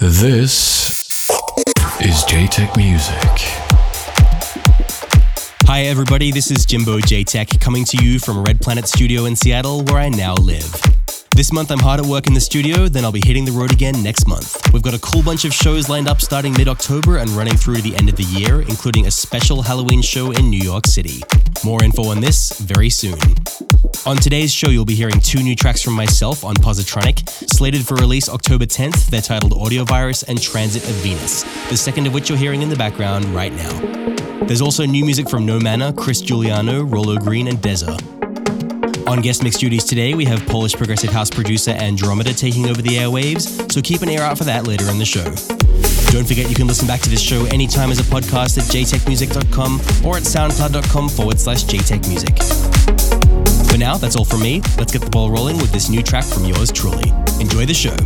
This is Jaytech Music. Hi, everybody. This is Jimbo Jaytech coming to you from Red Planet Studio in Seattle, where I now live. This month I'm hard at work in the studio, then I'll be hitting the road again next month. We've got a cool bunch of shows lined up starting mid October and running through to the end of the year, including a special Halloween show in New York City. More info on this very soon. On today's show, you'll be hearing two new tracks from myself on Positronic, slated for release October 10th. They're titled Audio Virus and Transit of Venus, the second of which you're hearing in the background right now. There's also new music from No Manner, Chris Giuliano, Rollo Green, and Deza. On guest mix duties today, we have Polish progressive house producer Andromeda taking over the airwaves, so keep an ear out for that later in the show. Don't forget you can listen back to this show anytime as a podcast at jaytechmusic.com or at soundcloud.com forward slash jaytechmusic. Now, that's all from me. Let's get the ball rolling with this new track from yours truly. Enjoy the show.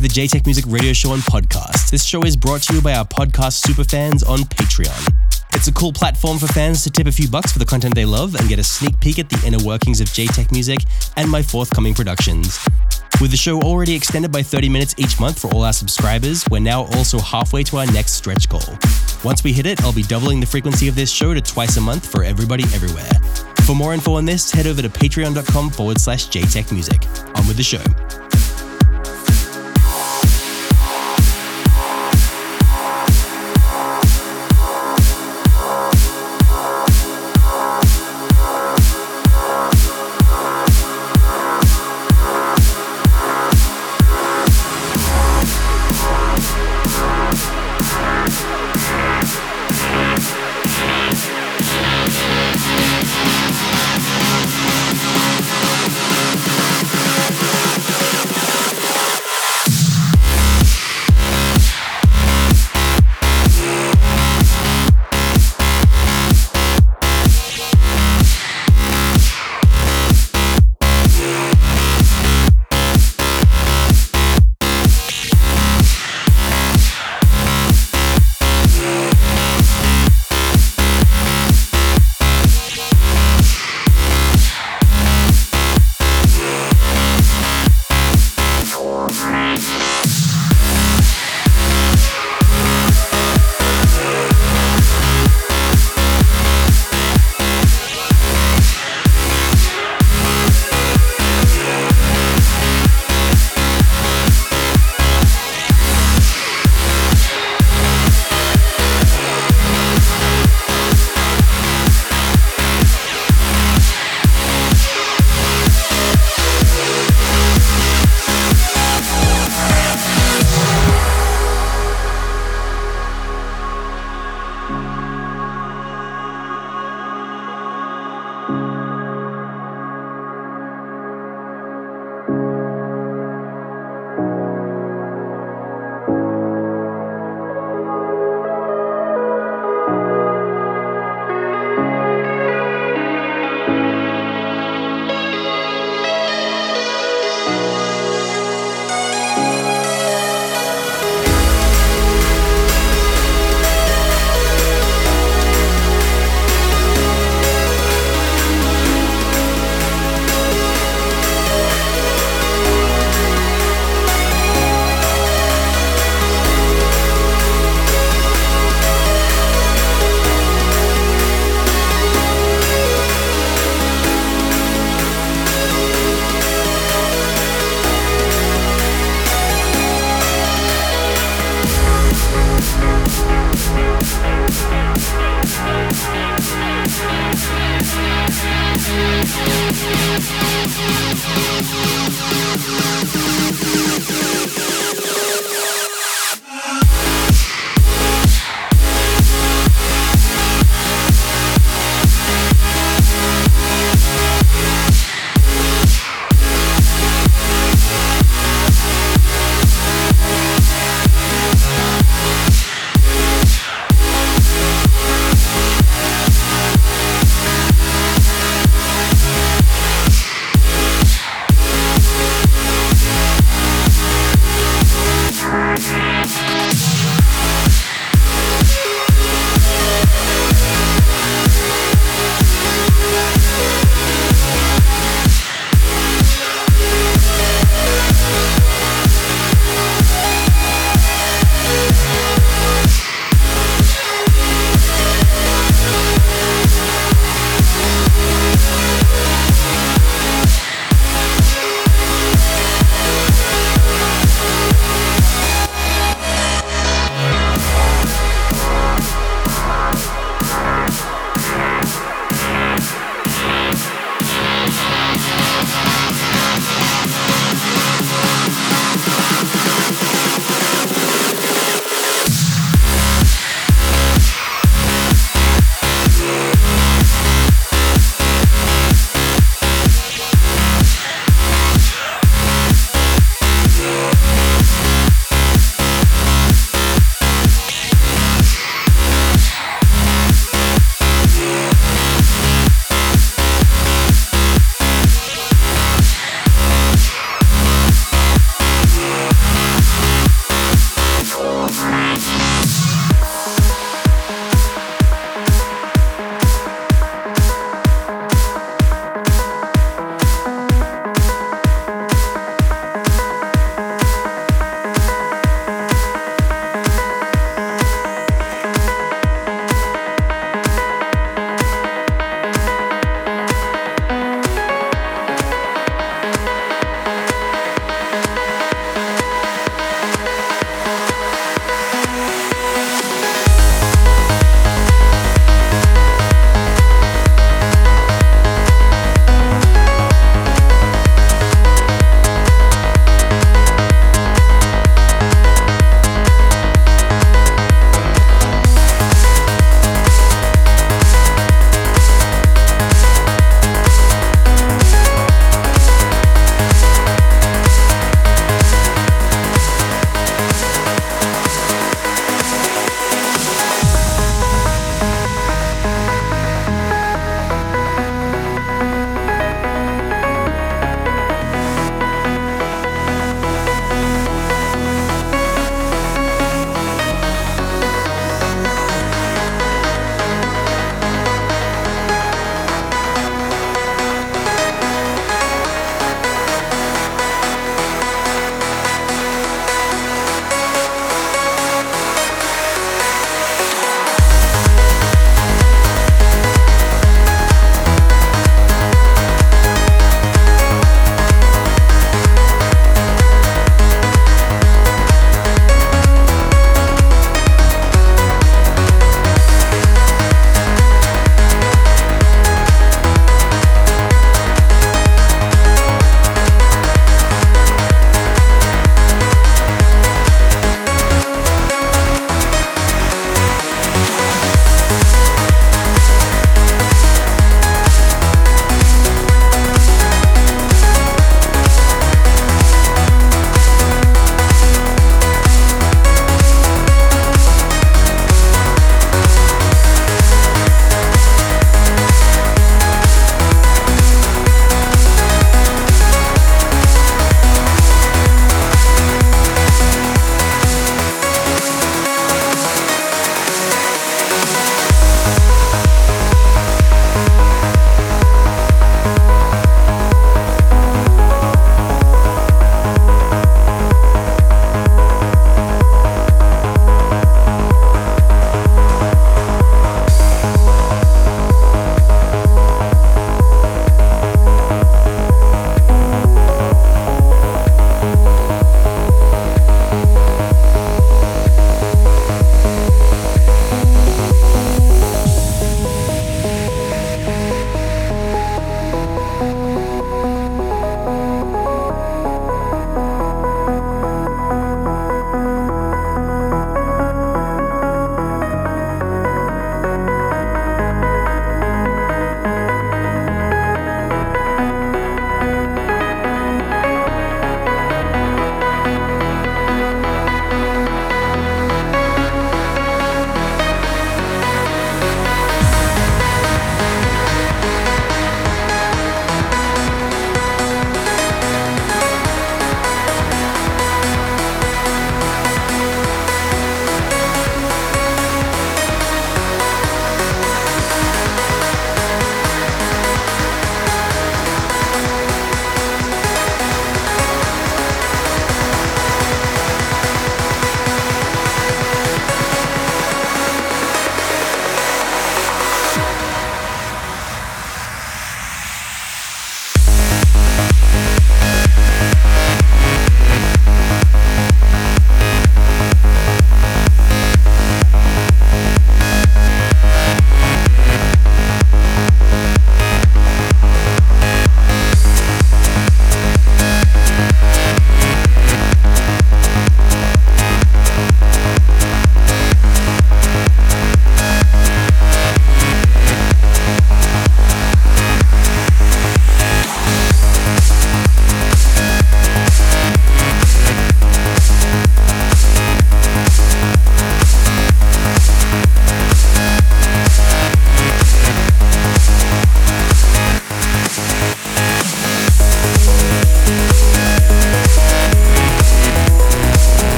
Into the Jaytech Music Radio Show and podcast. This show is brought to you by our podcast superfans on Patreon. It's a cool platform for fans to tip a few bucks for the content they love and get a sneak peek at the inner workings of Jaytech Music and my forthcoming productions. With the show already extended by 30 minutes each month for all our subscribers, we're now also halfway to our next stretch goal. Once we hit it, I'll be doubling the frequency of this show to twice a month for everybody everywhere. For more info on this, head over to patreon.com forward slash jaytechmusic. On with the show.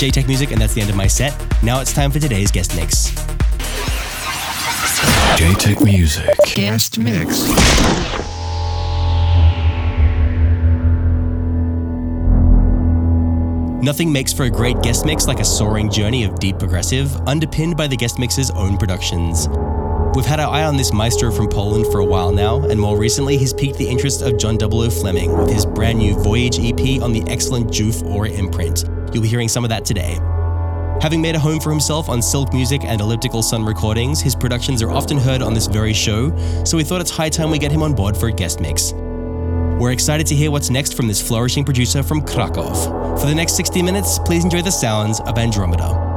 Jaytech Music, and that's the end of my set. Now it's time for today's guest mix. Jaytech Music. Guest mix. Nothing makes for a great guest mix like a soaring journey of deep progressive, underpinned by the guest mix's own productions. We've had our eye on this maestro from Poland for a while now, and more recently, he's piqued the interest of John 00 Fleming with his brand new Voyage EP on the excellent Joof Aura imprint. You'll be hearing some of that today. Having made a home for himself on Silk Music and Elliptical Sun recordings, his productions are often heard on this very show, so we thought it's high time we get him on board for a guest mix. We're excited to hear what's next from this flourishing producer from Krakow. For the next 60 minutes, please enjoy the sounds of Andromeda.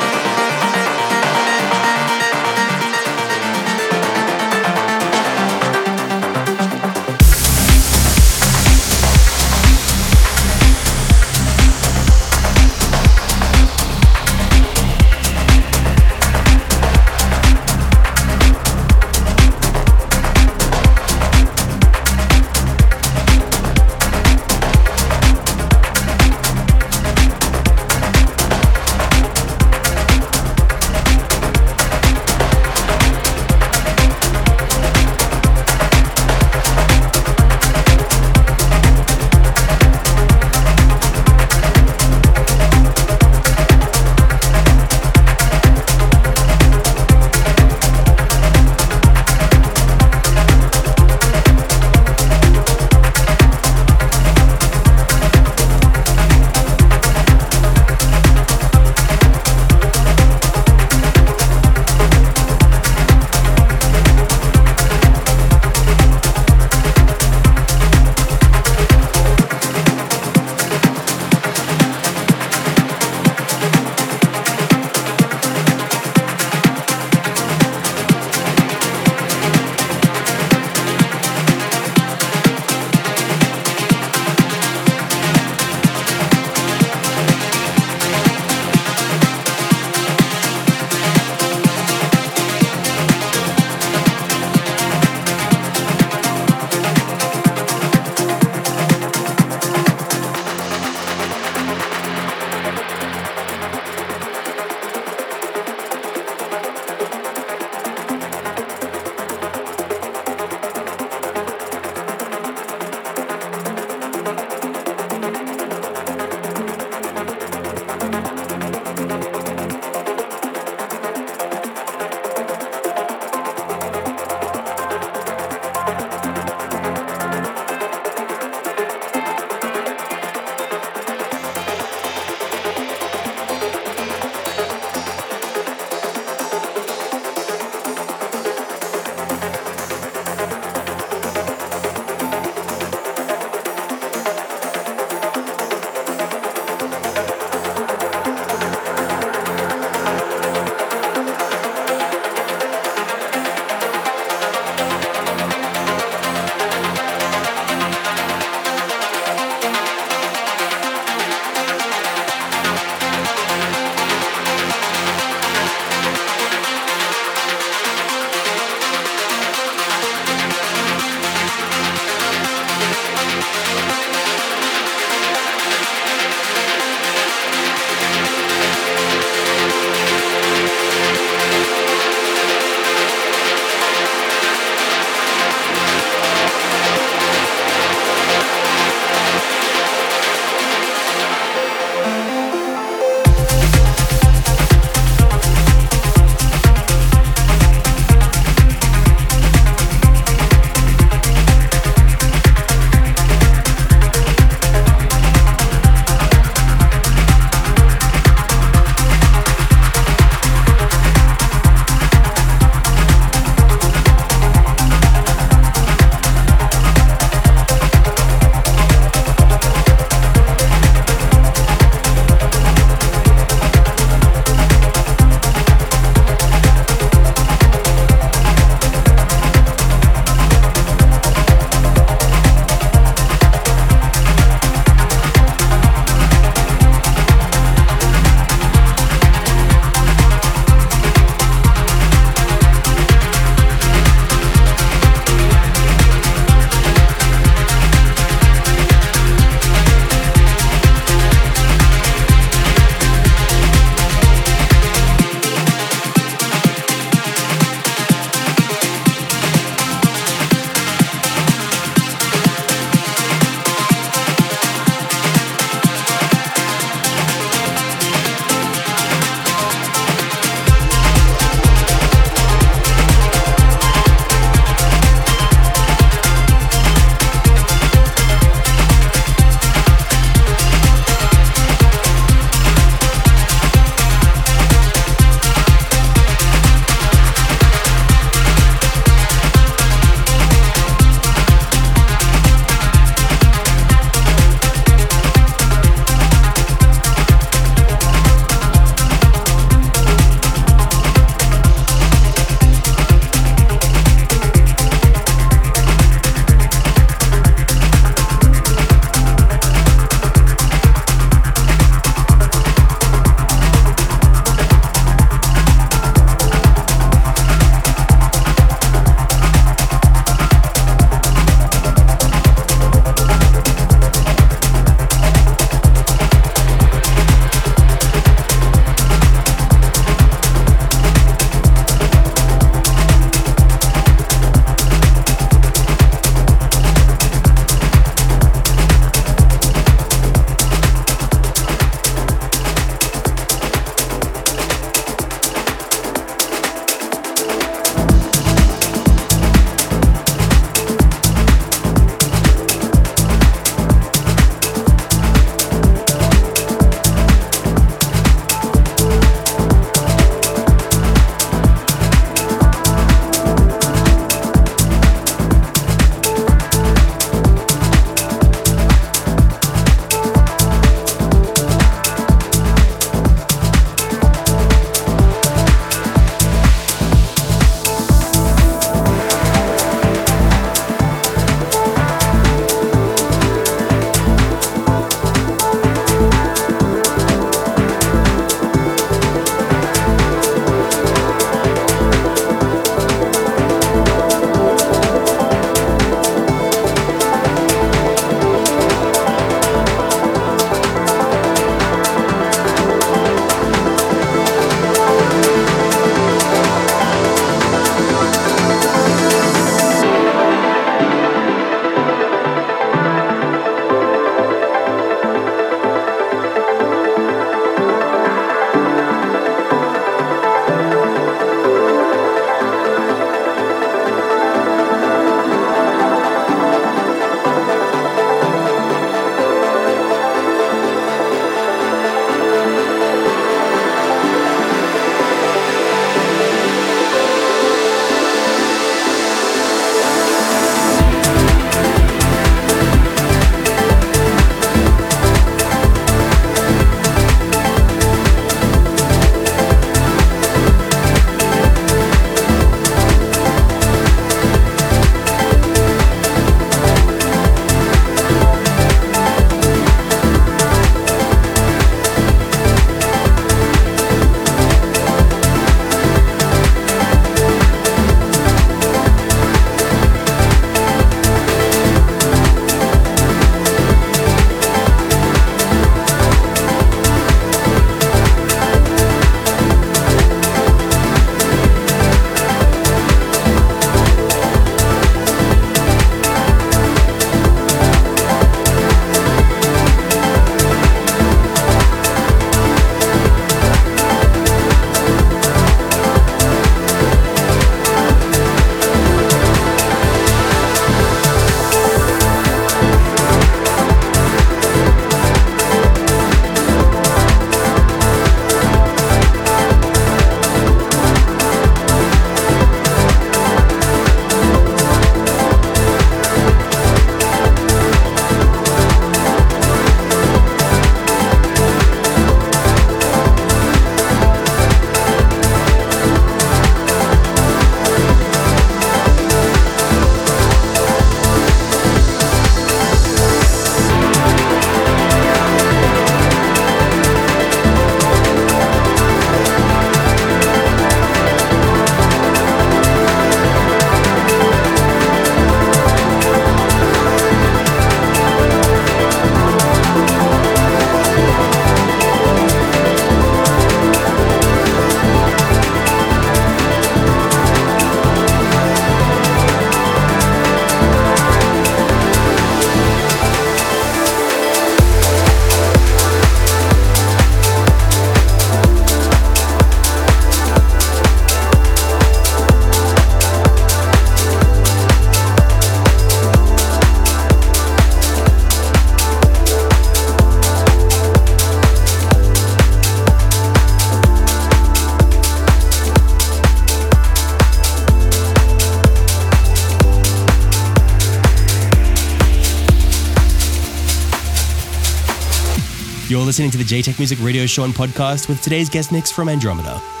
Listening to the Jaytech Music Radio Show and podcast with today's guest mix from Andromedha.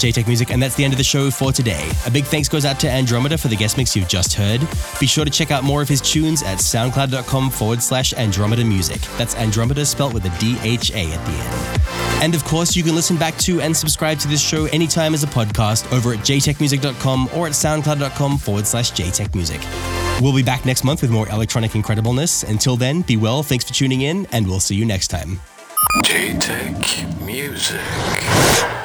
Jaytech Music, and that's the end of the show for today. A big thanks goes out to Andromedha for the guest mix you've just heard. Be sure to check out more of his tunes at soundcloud.com forward slash Andromedha Music. That's Andromedha spelt with a D H A at the end. And of course, you can listen back to and subscribe to this show anytime as a podcast over at jaytechmusic.com or at soundcloud.com forward slash jaytechmusic. We'll be back next month with more electronic incredibleness. Until then, be well, thanks for tuning in, and we'll see you next time. Jaytech Music.